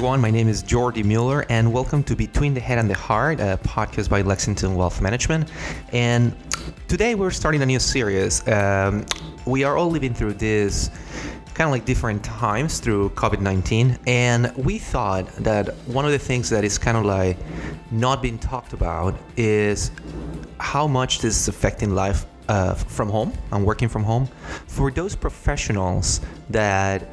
everyone. My name is Jordi Mueller, and welcome to Between the Head and the Heart, a podcast by Lexington Wealth Management. And today we're starting a new series. Um, we are all living through this kind of like different times through COVID 19, and we thought that one of the things that is kind of like not being talked about is how much this is affecting life uh, from home and working from home for those professionals that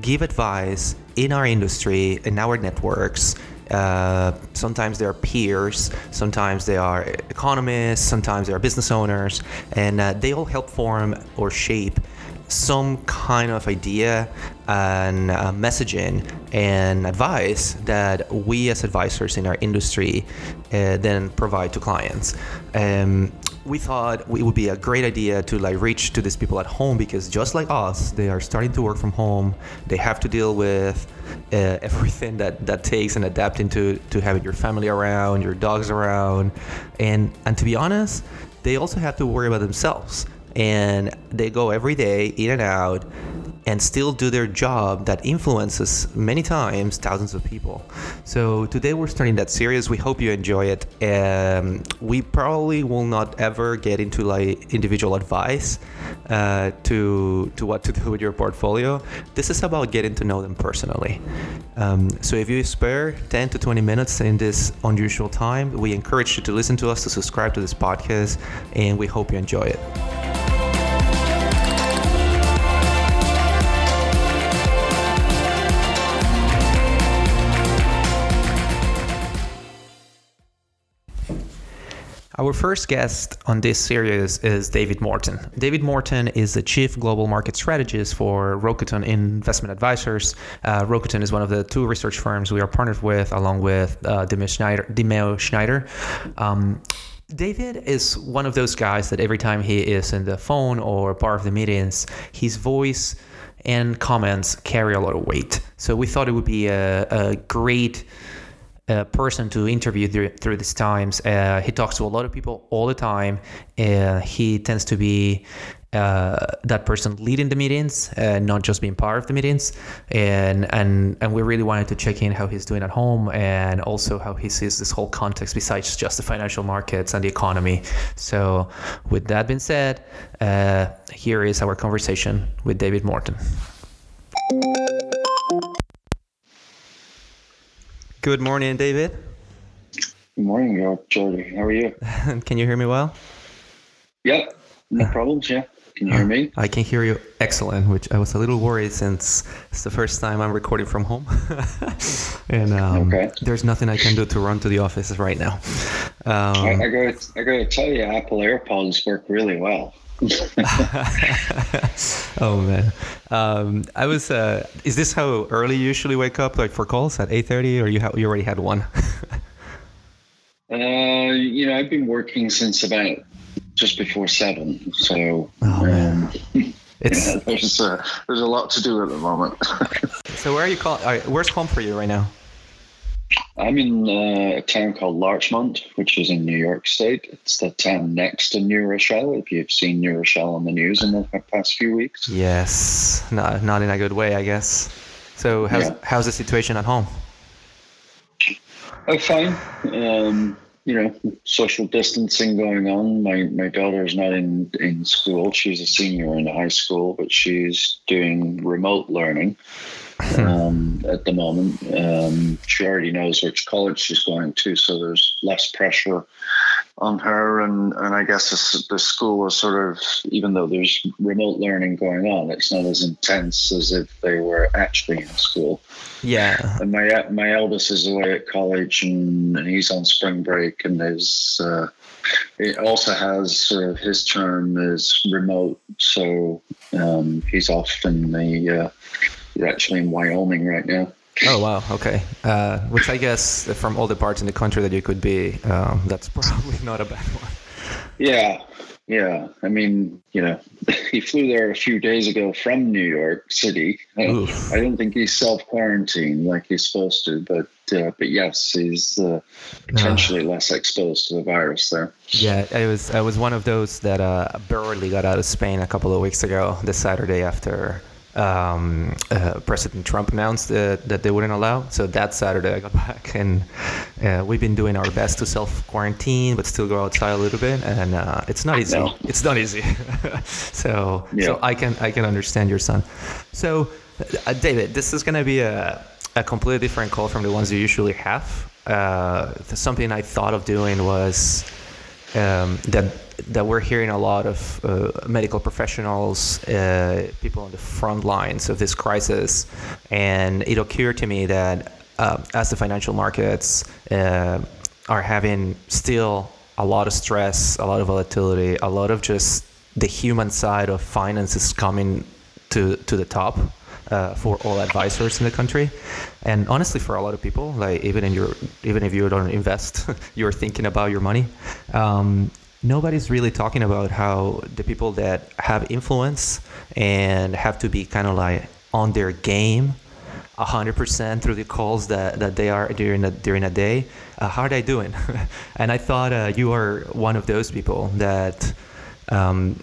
give advice in our industry, in our networks. Uh, sometimes they are peers, sometimes they are economists, sometimes they are business owners, and uh, they all help form or shape some kind of idea and uh, messaging and advice that we as advisors in our industry uh, then provide to clients. Um, we thought it would be a great idea to like reach to these people at home because just like us, they are starting to work from home. They have to deal with uh, everything that that takes and adapting to to having your family around, your dogs around, and and to be honest, they also have to worry about themselves and they go every day in and out and still do their job that influences many times thousands of people. So today we're starting that series. We hope you enjoy it. Um, we probably will not ever get into like individual advice uh, to to what to do with your portfolio. This is about getting to know them personally. Um, so if you spare 10 to 20 minutes in this unusual time, we encourage you to listen to us, to subscribe to this podcast, and we hope you enjoy it. Our first guest on this series is David Morton. David Morton is the Chief Global Market Strategist for Rocaton Investment Advisors. Uh, Rocaton is one of the two research firms we are partnered with, along with uh, DiMeo Schneider. DiMeo Schneider. Um, David is one of those guys that every time he is in the phone or part of the meetings, his voice and comments carry a lot of weight. So we thought it would be a, a great uh, person to interview through, through these times. Uh, he talks to a lot of people all the time. Uh, he tends to be uh, that person leading the meetings, not just being part of the meetings. And and and we really wanted to check in how he's doing at home and also how he sees this whole context besides just the financial markets and the economy. So, with that being said, uh, here is our conversation with David Morton. Good morning, David. Good morning, Jordi. How are you? can you hear me well? Yep, no problems. Yeah, can you hear me? I can hear you excellent. Which I was a little worried since it's the first time I'm recording from home, and um, okay. there's nothing I can do to run to the office right now. Um, I, I got I got to tell you, Apple AirPods work really well. oh man, um, I was. Uh, is this how early you usually wake up, like for calls at eight thirty, or you ha- you already had one? uh, you know, I've been working since about just before seven, so. Oh, um, it's yeah, there's uh, there's a lot to do at the moment. so where are you call? Right, where's home for you right now? I'm in uh, a town called Larchmont, which is in New York State. It's the town next to New Rochelle. If you've seen New Rochelle on the news in the past few weeks. Yes, not not in a good way, I guess. So how's yeah. how's the situation at home? Oh, fine. Um, you know, social distancing going on. My my daughter is not in in school. She's a senior in high school, but she's doing remote learning. Um, at the moment. Um, she already knows which college she's going to, so there's less pressure on her. And, and I guess the, the school is sort of, even though there's remote learning going on, it's not as intense as if they were actually in school. Yeah. And my my eldest is away at college, and, and he's on spring break, and is uh, it also has sort of his term is remote, so um, he's off in the uh, you're actually in Wyoming right now. Oh wow, okay. Uh, which I guess from all the parts in the country that you could be, um, that's probably not a bad one. Yeah, yeah. I mean, you know, he flew there a few days ago from New York City. Uh, I don't think he's self quarantined like he's supposed to, but uh, but yes, he's uh, potentially uh, less exposed to the virus there. Yeah, I was I was one of those that uh, barely got out of Spain a couple of weeks ago. The Saturday after um, uh, President Trump announced uh, that they wouldn't allow. So that Saturday I got back, and uh, we've been doing our best to self quarantine, but still go outside a little bit, and uh, it's not easy. No. It's not easy. so yeah. so I can I can understand your son. So uh, David, this is gonna be a a completely different call from the ones you usually have. Uh, something I thought of doing was um, that that we're hearing a lot of uh, medical professionals, uh, people on the front lines of this crisis, and it occurred to me that uh, as the financial markets uh, are having still a lot of stress, a lot of volatility, a lot of just the human side of finance is coming to to the top. Uh, for all advisors in the country, and honestly, for a lot of people, like even in your even if you don't invest, you're thinking about your money. Um, nobody's really talking about how the people that have influence and have to be kind of like on their game 100% through the calls that, that they are during a, during a day uh, how are they doing and i thought uh, you are one of those people that um,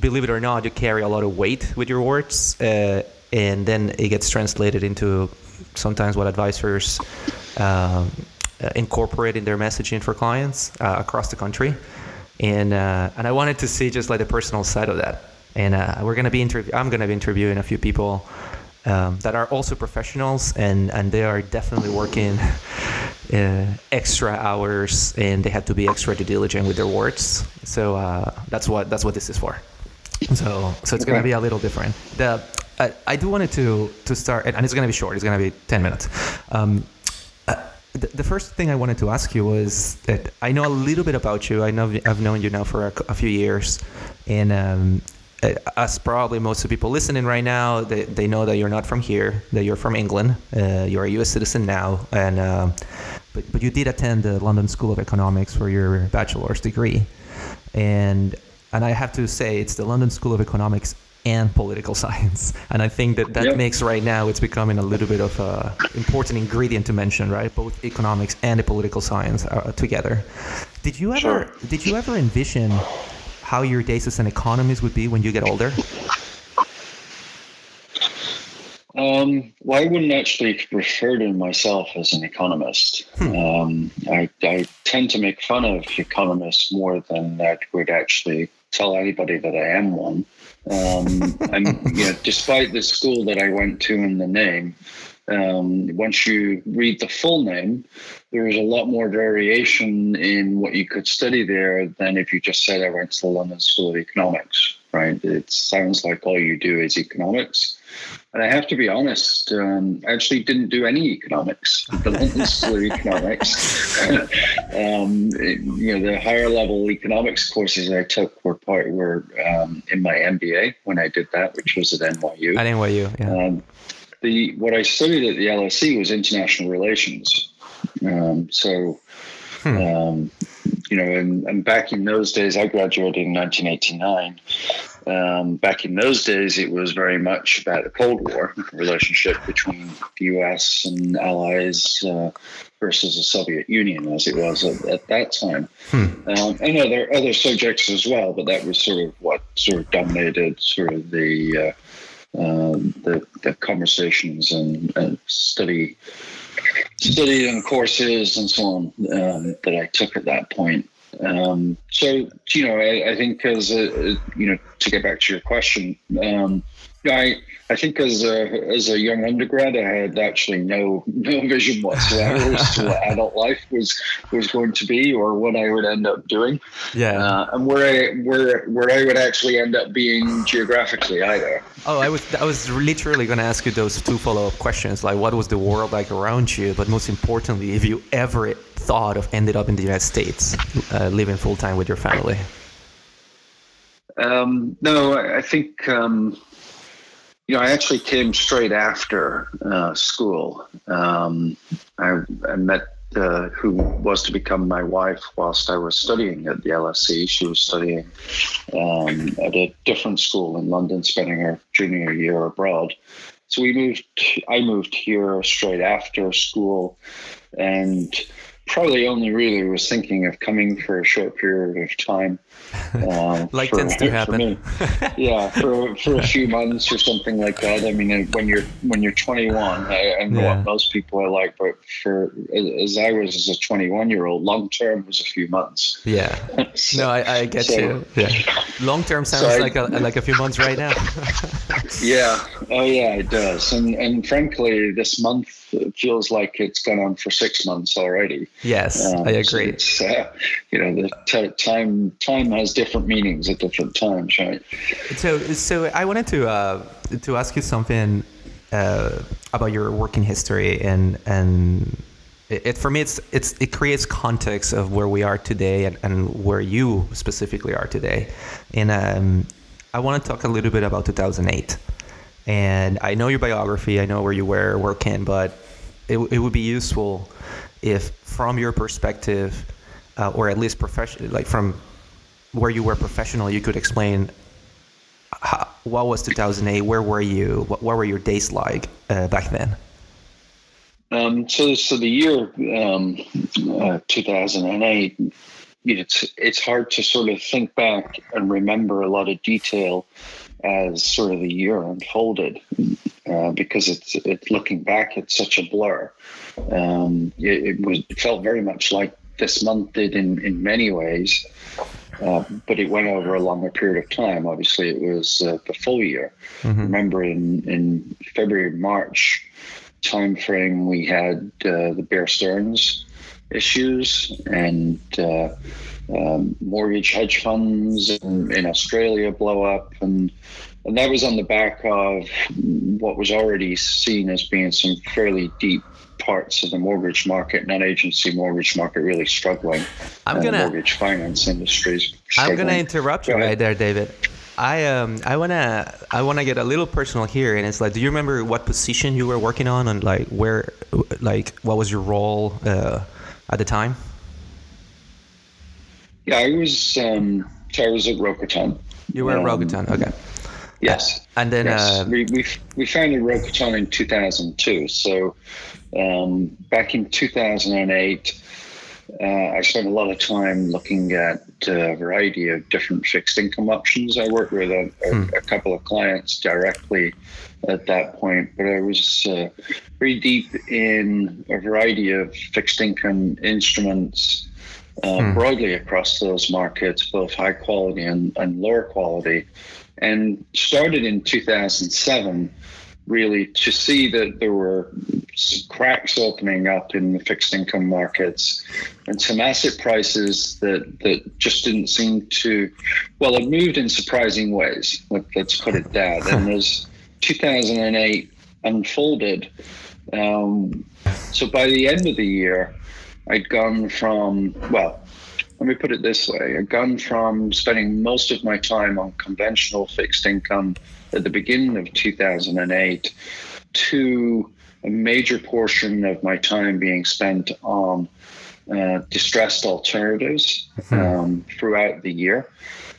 believe it or not you carry a lot of weight with your words uh, and then it gets translated into sometimes what advisors um, incorporate in their messaging for clients uh, across the country and uh, and I wanted to see just like the personal side of that. And uh, we're gonna be interview. I'm gonna be interviewing a few people um, that are also professionals, and and they are definitely working uh, extra hours, and they have to be extra diligent with their words. So uh, that's what that's what this is for. So so it's okay. gonna be a little different. The I, I do wanted to to start, and it's gonna be short. It's gonna be ten minutes. Um, the, the first thing I wanted to ask you was that I know a little bit about you. I know I've known you now for a, a few years, and um, as probably most of the people listening right now, they, they know that you're not from here, that you're from England. Uh, you're a U.S. citizen now, and uh, but but you did attend the London School of Economics for your bachelor's degree, and and I have to say it's the London School of Economics and political science. And I think that that yep. makes right now it's becoming a little bit of a important ingredient to mention, right? Both economics and the political science are together. Did you ever sure. did you ever envision how your days as an economist would be when you get older? Um, well, I wouldn't actually refer to myself as an economist. Hmm. Um, I, I, tend to make fun of economists more than I would actually tell anybody that I am one. Um, and you know, despite the school that I went to and the name, um, once you read the full name, there is a lot more variation in what you could study there than if you just said I went to the London School of Economics. Right? It sounds like all you do is economics. And I have to be honest, um, I actually didn't do any economics. The London School of Economics, um, it, you know, the higher level economics courses I took were part were um, in my MBA when I did that, which was at NYU. At NYU, yeah. Um, the what I studied at the LSE was international relations. Um, so, hmm. You know, and, and, back in those days, I graduated in 1989. Um, back in those days, it was very much about the Cold War relationship between the U.S. and allies uh, versus the Soviet Union, as it was at, at that time. Hmm. Um, I know there are other subjects as well, but that was sort of what sort of dominated sort of the uh, um, the, the conversations and, and, study study and courses and so on um, that I took at that point. Um, so you know, I, I think as a, you know, to get back to your question, um, I I think as a as a young undergrad, I had actually no no vision whatsoever as to what adult life was was going to be or what I would end up doing. Yeah, uh, and where I where where I would actually end up being geographically either. Oh, I was I was literally going to ask you those two follow up questions, like what was the world like around you, but most importantly, if you ever thought of ended up in the United States, uh, living full time with your family. Um, no, I, I think. Um, you know, I actually came straight after uh, school. Um, I, I, met uh, who was to become my wife whilst I was studying at the LSE. She was studying um, at a different school in London, spending her junior year abroad. So we moved. I moved here straight after school, and probably only really was thinking of coming for a short period of time. Uh, like for, tends to happen. yeah, for for a few months or something like that. I mean, when you're when you're 21, I, I know yeah. what most people are like, but for as I was as a 21 year old, long term was a few months. Yeah. so, no, I, I get so, you. Yeah. Long term sounds so like a like a few months right now. yeah. Oh yeah, it does. And and frankly, this month feels like it's gone on for six months already. Yes, um, I agree. So uh, you know, the t- time time has different meanings at different times, right? So so I wanted to uh, to ask you something uh, about your working history and and. It, it, for me it's it's it creates context of where we are today and, and where you specifically are today and um, I want to talk a little bit about 2008 and I know your biography, I know where you were working, but it, it would be useful if, from your perspective, uh, or at least professional, like from where you were professional, you could explain how, what was 2008, where were you, what, what were your days like uh, back then? Um, so, so the year um, uh, 2008, it's it's hard to sort of think back and remember a lot of detail as sort of the year unfolded uh, because it's it's looking back it's such a blur. Um, it, it, was it felt very much like this month did in in many ways uh, but it went over a longer period of time. Obviously it was uh, the full year. Mm-hmm. remember in in february march time frame we had uh, the bear stearns issues and uh, um, mortgage hedge funds in, in, Australia blow up, and and that was on the back of what was already seen as being some fairly deep parts of the mortgage market, non-agency mortgage market, really struggling. I'm gonna mortgage finance industries. I'm gonna interrupt you right there, David. I um I wanna I wanna get a little personal here, and it's like, do you remember what position you were working on, and like where, like what was your role uh, at the time? Yeah, I was. Um, so I was at Rocaton. You were um, at Rocaton, okay. Yes. And then yes. Uh, we, we we founded Rocaton in 2002. So um, back in 2008, uh, I spent a lot of time looking at a variety of different fixed income options. I worked with a, a, hmm. a couple of clients directly at that point, but I was uh, pretty deep in a variety of fixed income instruments uh, hmm. broadly across those markets, both high quality and, and lower quality, and started in 2007 really to see that there were cracks opening up in the fixed income markets and some asset prices that, that just didn't seem to, well, it moved in surprising ways. Let, us put it that. and as 2008 unfolded, um, so by the end of the year, I'd gone from, well, let me put it this way I'd gone from spending most of my time on conventional fixed income at the beginning of 2008 to a major portion of my time being spent on uh, distressed alternatives mm-hmm. um, throughout the year,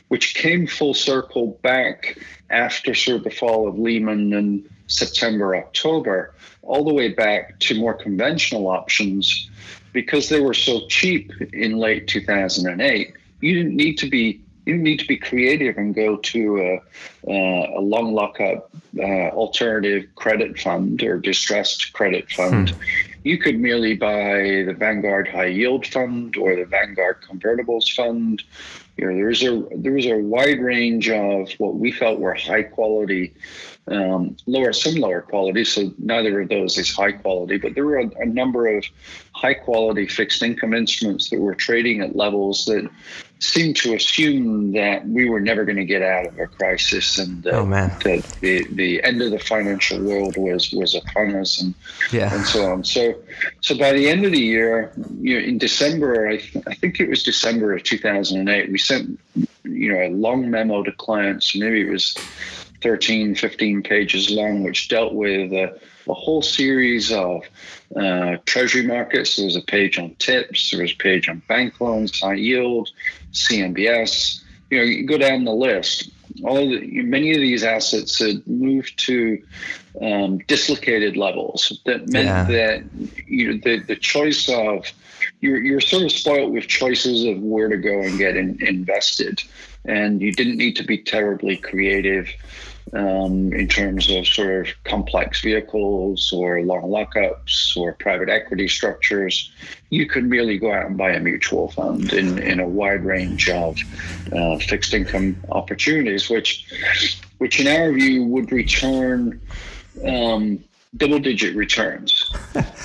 which came full circle back after sort of the fall of Lehman and September, October, all the way back to more conventional options because they were so cheap in late 2008, you didn't need to be you didn't need to be creative and go to a, uh, a long lockup uh, alternative credit fund or distressed credit fund. Hmm. You could merely buy the Vanguard High Yield Fund or the Vanguard Convertibles Fund. You know, there's a there was a wide range of what we felt were high quality um, lower, some lower quality. So neither of those is high quality, but there were a, a, number of high quality fixed income instruments that were trading at levels that seemed to assume that we were never going to get out of a crisis and uh, oh, that the, the end of the financial world was was upon us and yeah. and so on. So so by the end of the year, you know, in December, I, th- I think it was December of 2008, we sent you know a long memo to clients. Maybe it was 13, 15 pages long, which dealt with uh, a whole series of uh, treasury markets. There was a page on tips, there was a page on bank loans, high yield, CMBS. You know, you go down the list. All the, many of these assets had moved to um, dislocated levels. That meant yeah. that you know, the the choice of you're you're sort of spoiled with choices of where to go and get in, invested, and you didn't need to be terribly creative um, in terms of sort of complex vehicles or long lockups or private equity structures. You could merely go out and buy a mutual fund in, in a wide range of uh, fixed income opportunities, which, which in our view would return um, double digit returns.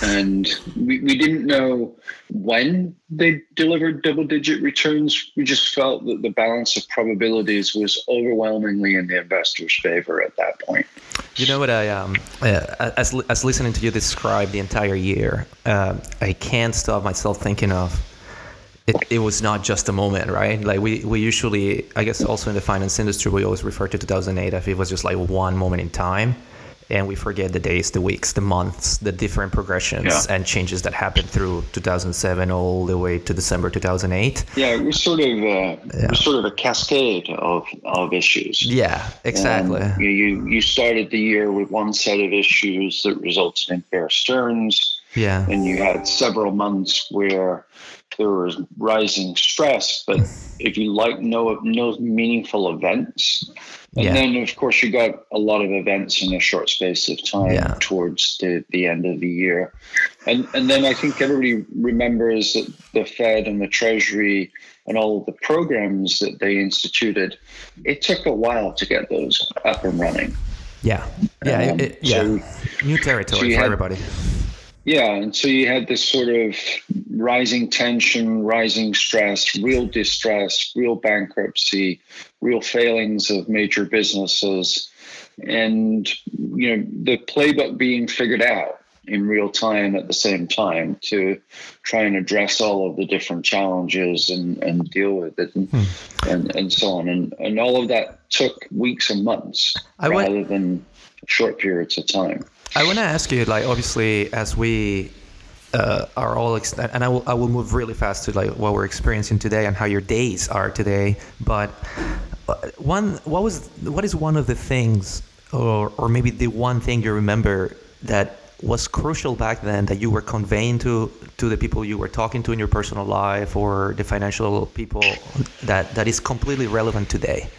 and we, we didn't know when they delivered double digit returns. We just felt that the balance of probabilities was overwhelmingly in the investor's favor at that point. You know what I um uh, as as listening to you describe the entire year, uh, I can't stop myself thinking of it, it was not just a moment, right? Like we, we usually, I guess also in the finance industry, we always refer to 2008 if it was just like one moment in time and we forget the days, the weeks, the months, the different progressions yeah. and changes that happened through 2007 all the way to December 2008. Yeah, it was sort of uh, yeah. sort of a cascade of, of issues. Yeah, exactly. You you started the year with one set of issues that resulted in Bear Stearns. Yeah, and you had several months where there was rising stress, but if you like no no meaningful events, and yeah. then of course you got a lot of events in a short space of time yeah. towards the, the end of the year, and and then I think everybody remembers that the Fed and the Treasury and all of the programs that they instituted, it took a while to get those up and running. Yeah, yeah, um, it, yeah. So, New territory so for had, everybody. Yeah, and so you had this sort of rising tension, rising stress, real distress, real bankruptcy, real failings of major businesses, and you know the playbook being figured out in real time at the same time to try and address all of the different challenges and, and deal with it and, hmm. and, and so on. And, and all of that took weeks and months I rather than short periods of time. I want to ask you, like, obviously, as we uh, are all, ex- and I will, I will move really fast to like what we're experiencing today and how your days are today. But uh, one, what was, what is one of the things, or or maybe the one thing you remember that was crucial back then that you were conveying to to the people you were talking to in your personal life or the financial people that that is completely relevant today?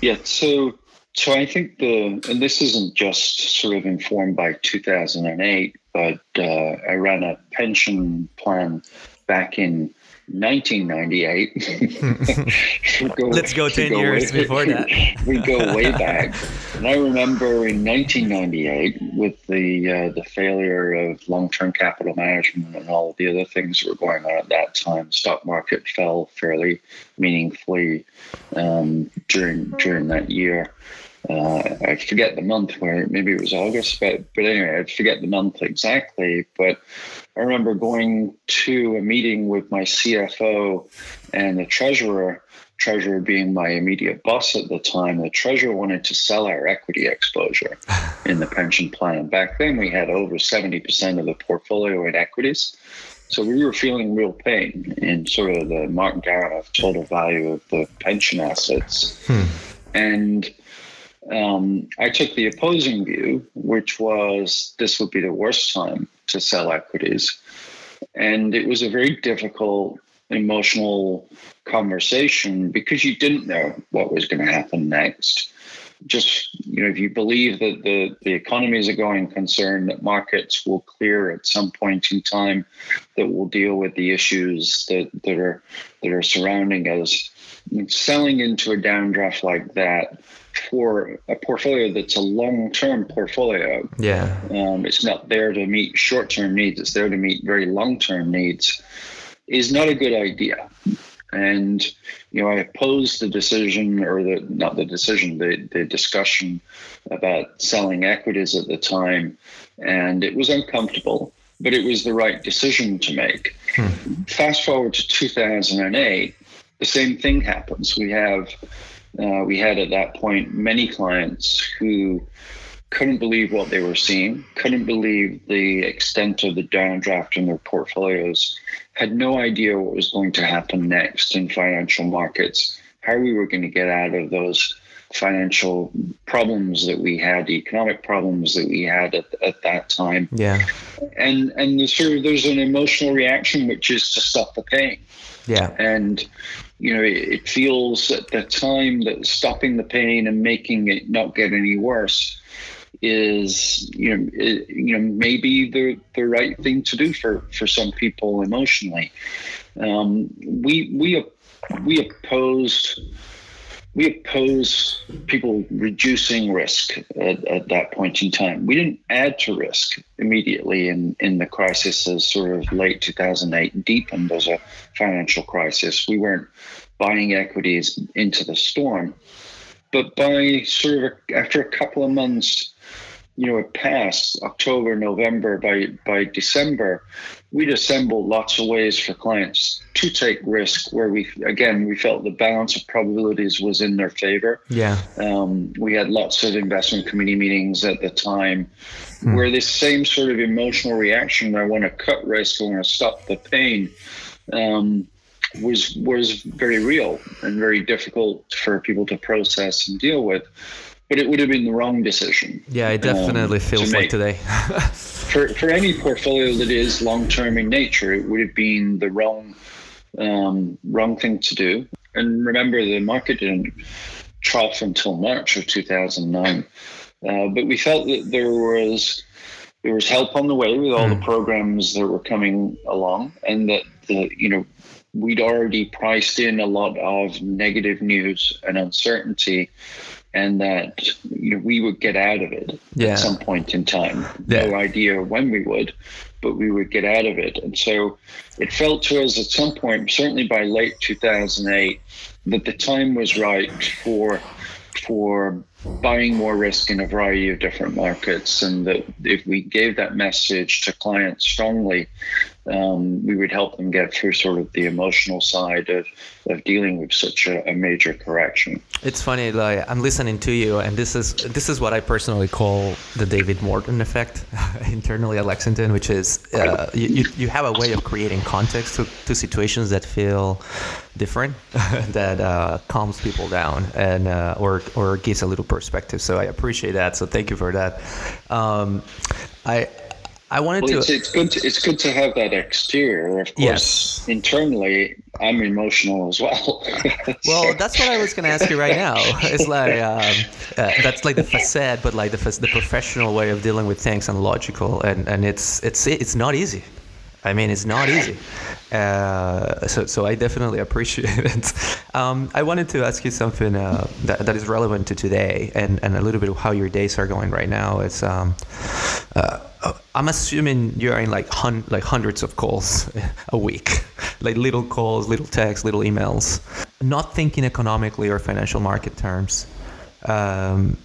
Yeah. So so I think the, and this isn't just sort of informed by 2008, but uh, I ran a pension plan back in 1998. go, Let's go 10 go years way, before that. we go way back. And I remember in 1998, with the uh, the failure of long term capital management and all the other things that were going on at that time, stock market fell fairly meaningfully um, during during that year. Uh, I forget the month where maybe it was August, but but anyway, I forget the month exactly. But I remember going to a meeting with my CFO and the treasurer. Treasurer being my immediate boss at the time, the treasurer wanted to sell our equity exposure in the pension plan. Back then, we had over seventy percent of the portfolio in equities. So we were feeling real pain in sort of the markdown of total value of the pension assets. Hmm. And um, I took the opposing view, which was this would be the worst time to sell equities. And it was a very difficult emotional conversation because you didn't know what was going to happen next. Just, you know, if you believe that the, the economy is a going concern, that markets will clear at some point in time, that will deal with the issues that, that are that are surrounding us. selling into a downdraft like that for a portfolio that's a long-term portfolio. Yeah, um, it's not there to meet short-term needs. It's there to meet very long-term needs. Is not a good idea. And you know, I opposed the decision, or the not the decision, the the discussion about selling equities at the time, and it was uncomfortable, but it was the right decision to make. Hmm. Fast forward to 2008, the same thing happens. We have uh, we had at that point many clients who couldn't believe what they were seeing, couldn't believe the extent of the downdraft in their portfolios, had no idea what was going to happen next in financial markets, how we were going to get out of those financial problems that we had, economic problems that we had at, at that time. Yeah. And and there's sort of there's an emotional reaction which is to stop the pain. Yeah. And you know, it, it feels at the time that stopping the pain and making it not get any worse is you know it, you know maybe the the right thing to do for for some people emotionally. Um, we we we opposed we oppose people reducing risk at, at, that point in time. We didn't add to risk immediately in, in the crisis as sort of late 2008 deepened as a financial crisis. We weren't buying equities into the storm. But by sort of after a couple of months you know, it passed October, November, by by December, we'd assembled lots of ways for clients to take risk where we again we felt the balance of probabilities was in their favor. Yeah. Um, we had lots of investment committee meetings at the time hmm. where this same sort of emotional reaction, I want to cut risk, I want to stop the pain. Um, was was very real and very difficult for people to process and deal with but it would have been the wrong decision. Yeah, it definitely um, feels to like today. for for any portfolio that is long term in nature, it would have been the wrong um, wrong thing to do. And remember, the market didn't trough until March of 2009. Uh, but we felt that there was there was help on the way with all mm. the hmm. programs that were coming along, and that the you know we'd already priced in a lot of negative news and uncertainty and that you know, we would get out of it yeah. at some point in time. Yeah. No idea when we would, but we would get out of it. And so it felt to us at some point, certainly by late 2008, that the time was right for for buying more risk in a variety of different markets, and that if we gave that message to clients strongly, um, we would help them get through sort of the emotional side of, of dealing with such a, a, major correction. It's funny, like I'm listening to you, and this is this is what I personally call the David Morton effect internally at Lexington, which is uh, you, you have a way of creating context to, to situations that feel different, that uh, calms people down and uh, or or gives a little perspective. So I appreciate that. So thank you for that. Um, I I wanted well, to. It's, it's, good. To, it's good to have that exterior. Of course, yes. internally, I'm emotional as well. well, that's what I was going to ask you right now. It's like um, uh, that's like the facade, but like the the professional way of dealing with things and logical, and and it's it's it's not easy. I mean, it's not easy. Uh, so, so I definitely appreciate it. Um, I wanted to ask you something uh, that, that is relevant to today and, and a little bit of how your days are going right now. It's um, I'm assuming you're in like hun- like hundreds of calls a week, like little calls, little texts, little emails. Not thinking economically or financial market terms. Um,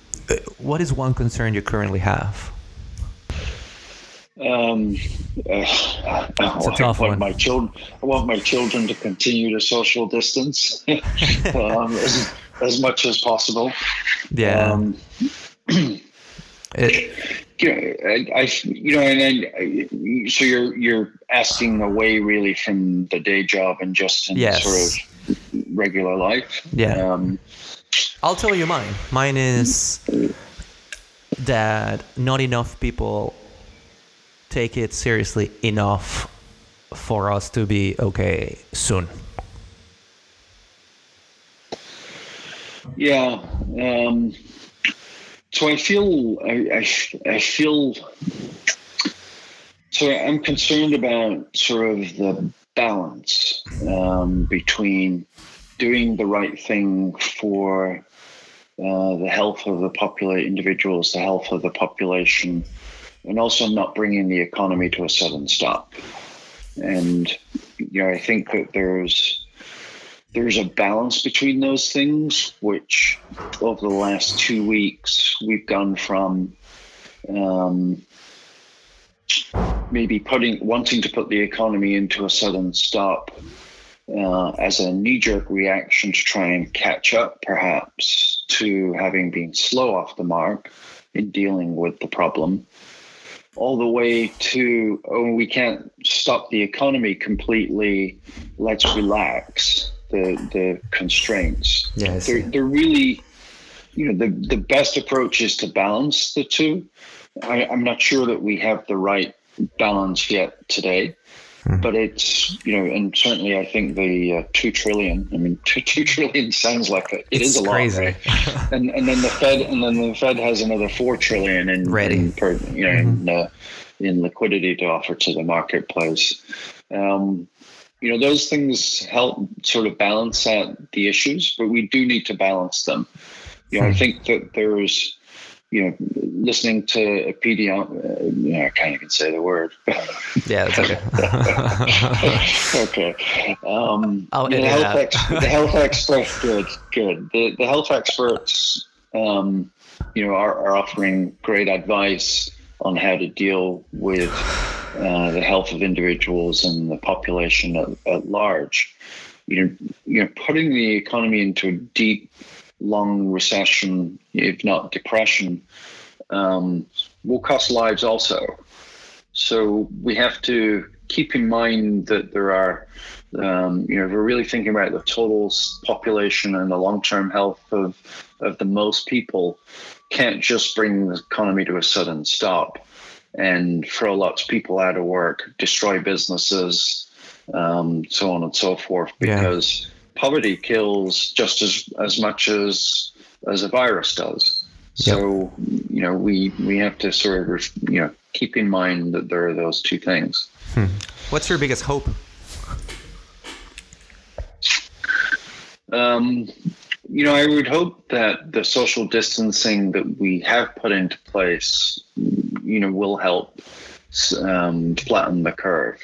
what is one concern you currently have? Um, uh, it's a tough I want. My children, I want my children to continue to social distance um, as, as much as possible. Yeah. Um, it, you know, I, I, you know, and then so you're you're asking away really from the day job and just in yes. sort of regular life. Yeah. Um, I'll tell you mine. Mine is that not enough people take it seriously enough for us to be okay soon. Yeah. Um, so I feel I, I, I feel so I'm concerned about sort of the balance um, between doing the right thing for uh, the health of the populate individuals, the health of the population, and also not bringing the economy to a sudden stop. And you know, I think that there's there's a balance between those things, which over the last two weeks we've gone from um, maybe putting wanting to put the economy into a sudden stop uh, as a knee-jerk reaction to try and catch up, perhaps, to having been slow off the mark in dealing with the problem. All the way to oh we can't stop the economy completely let's relax the the constraints yes they're, they're really you know, the, the best approach is to balance the two. I, I'm not sure that we have the right balance yet today. Hmm. But it's you know, and certainly I think the uh, two trillion. I mean, two, two trillion sounds like a, it it's is a crazy. lot, right? and and then the Fed and then the Fed has another four trillion in, Ready. in per, you know mm-hmm. in, uh, in liquidity to offer to the marketplace. Um, you know, those things help sort of balance out the issues, but we do need to balance them. You know, hmm. I think that there's you know, listening to a PDM, uh, you know, I can't even say the word. yeah, that's okay. okay. Um, the, health ex- the health experts, good, good. The, the health experts, um, you know, are, are offering great advice on how to deal with uh, the health of individuals and the population at, at large. You know, you know, putting the economy into a deep long recession, if not depression, um, will cost lives also. So we have to keep in mind that there are, um, you know, if we're really thinking about the total population and the long-term health of of the most people, can't just bring the economy to a sudden stop and throw lots of people out of work, destroy businesses, um, so on and so forth, because. Yeah poverty kills just as as much as as a virus does. So yep. you know we we have to sort of you know keep in mind that there are those two things. Hmm. What's your biggest hope? Um, you know, I would hope that the social distancing that we have put into place, you know, will help um, flatten the curve.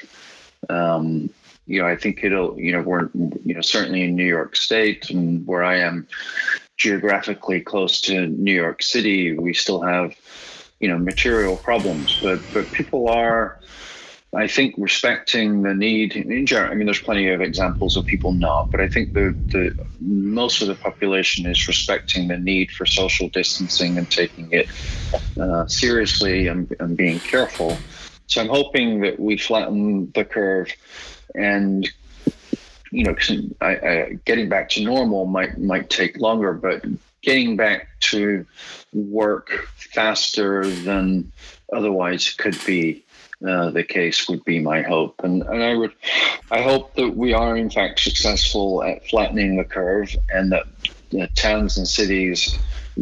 Um, you know, I think it'll, you know, we're, you know, certainly in New York State and where I am geographically close to New York City, we still have, you know, material problems, but, but people are, I think respecting the need in general. I mean, there's plenty of examples of people not, but I think the the most of the population is respecting the need for social distancing and taking it uh, seriously and, and being careful. So I'm hoping that we flatten the curve and you know, I, I, getting back to normal might might take longer, but getting back to work faster than otherwise could be uh, the case would be my hope, and and I would, I hope that we are in fact successful at flattening the curve, and that the towns and cities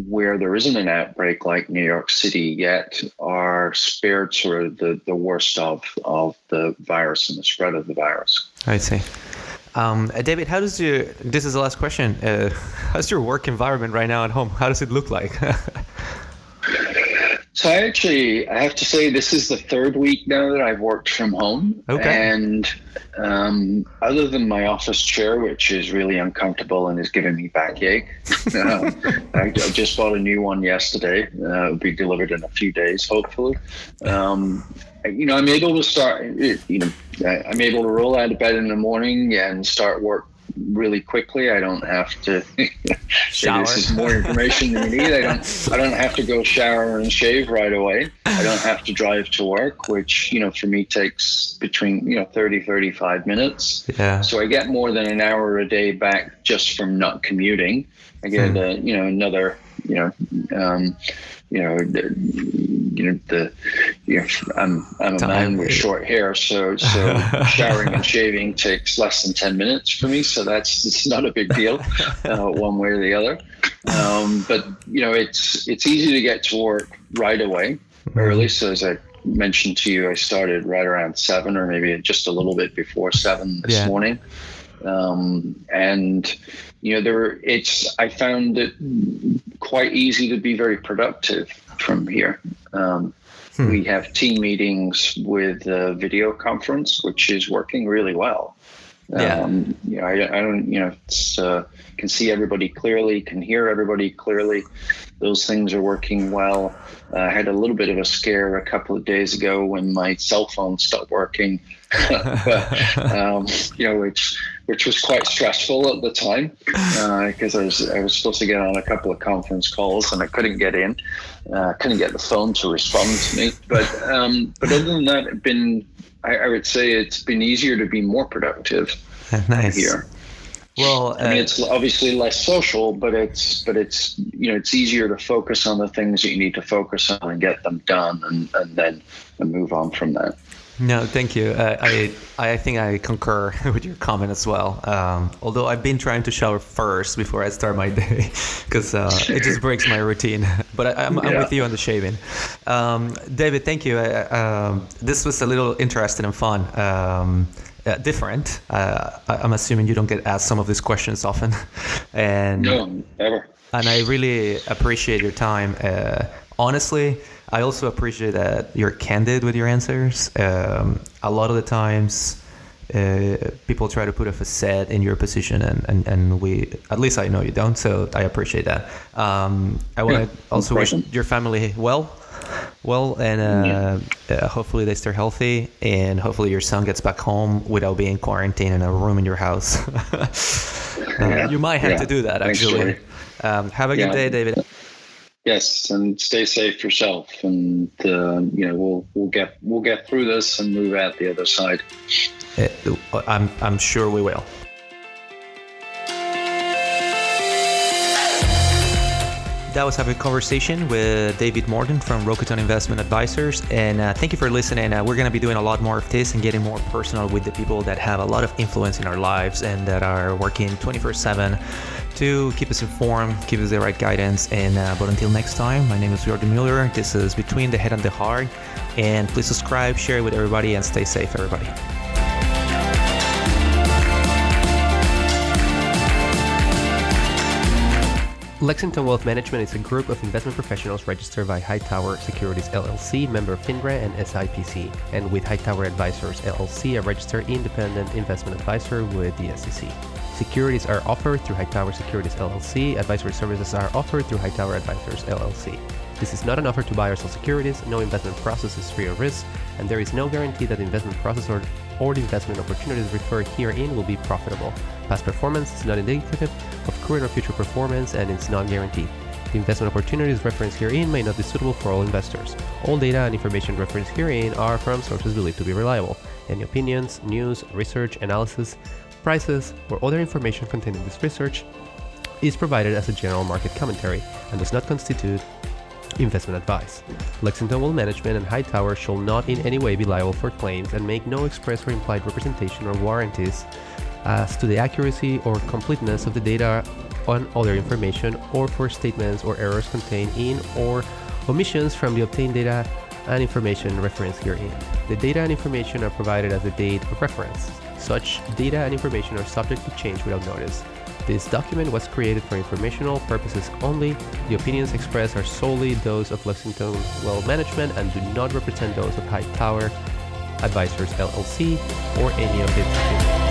where there isn't an outbreak like New York City yet are spared sort of the, the worst of, of the virus and the spread of the virus. I see. Um, uh, David, how does your, this is the last question, uh, how's your work environment right now at home? How does it look like? So I actually, I have to say, this is the third week now that I've worked from home. Okay. And um, other than my office chair, which is really uncomfortable and is giving me backache, uh, I, I, just bought a new one yesterday. Uh, it'll be delivered in a few days, hopefully. Um, you know, I'm able to start. You know, I'm able to roll out of bed in the morning and start work really quickly. I don't have to. Shower. this is more information than you need. I don't. I don't have to go shower and shave right away. I don't have to drive to work, which you know for me takes between you know 30 35 minutes. Yeah. So I get more than an hour a day back just from not commuting. I get hmm. uh, you know another you know. Um, you know, the, you know the you know, I'm I'm a Time. man with short hair, so so showering and shaving takes less than ten minutes for me. So that's it's not a big deal, uh, one way or the other. Um, but you know, it's it's easy to get to work right away, early. So as I mentioned to you, I started right around seven, or maybe just a little bit before seven this yeah. morning. Um, and you know, there it's I found it quite easy to be very productive from here. Um, hmm. We have team meetings with a video conference, which is working really well. Yeah. Um, you know, I, I, don't, you know, it's, uh, can see everybody clearly, can hear everybody clearly. Those things are working well. Uh, I had a little bit of a scare a couple of days ago when my cell phone stopped working, but, um, you know, which which was quite stressful at the time because uh, I was I was supposed to get on a couple of conference calls and I couldn't get in, uh, couldn't get the phone to respond to me. But um, but other than that, it's been I, I, would say it's been easier to be more productive nice. here. Well, I mean, it's obviously less social, but it's but it's you know it's easier to focus on the things that you need to focus on and get them done, and and then and move on from that. No, thank you. Uh, I I think I concur with your comment as well. Um, although I've been trying to shower first before I start my day because uh, it just breaks my routine. But I, am yeah. with you on the shaving. Um, David, thank you. Uh, um, this was a little interesting and fun. Um, uh, different. Uh, I'm assuming you don't get asked some of these questions often, and no, never. And I really appreciate your time. Uh, honestly, I also appreciate that you're candid with your answers. Um, a lot of the times, uh, people try to put a facade in your position, and, and, and we, at least I know you don't, so I appreciate that. Um, I want to also wish your family well. Well, and uh, yeah. uh, hopefully they stay healthy, and hopefully your son gets back home without being quarantined in a room in your house. Uh, you might have yeah. to do that, actually. Um, have a good day, David. Yes, and stay safe yourself, and uh, you know we'll we'll get we'll get through this and move out the other side. Uh, I'm I'm sure we will. That was having a conversation with David Morton from Rocaton Investment Advisors. And uh, thank you for listening. Uh, we're going to be doing a lot more of this and getting more personal with the people that have a lot of influence in our lives and that are working 24 7 to keep us informed, give us the right guidance. And uh, but until next time, my name is Jordan Mueller. This is Between the Head and the Heart. And please subscribe, share it with everybody, and stay safe, everybody. Lexington Wealth Management is a group of investment professionals registered by Hightower Securities LLC, member of FINRA and SIPC, and with Hightower Advisors LLC, a registered independent investment advisor with the SEC. Securities are offered through Hightower Securities LLC. Advisory services are offered through Hightower Advisors LLC. This is not an offer to buy or sell securities. No investment process is free of risk, and there is no guarantee that the investment process or, or the investment opportunities referred herein will be profitable. Past performance is not indicative of current or future performance and is not guaranteed. Investment opportunities referenced herein may not be suitable for all investors. All data and information referenced herein are from sources believed to be reliable. Any opinions, news, research, analysis, prices, or other information contained in this research is provided as a general market commentary and does not constitute investment advice. Lexington Wealth Management and Hightower shall not in any way be liable for claims and make no express or implied representation or warranties as to the accuracy or completeness of the data on other information or for statements or errors contained in or omissions from the obtained data and information referenced herein. The data and information are provided as a date of reference. Such data and information are subject to change without notice. This document was created for informational purposes only. The opinions expressed are solely those of Lexington Wealth Management and do not represent those of High Hightower Advisors LLC or any of its affiliates.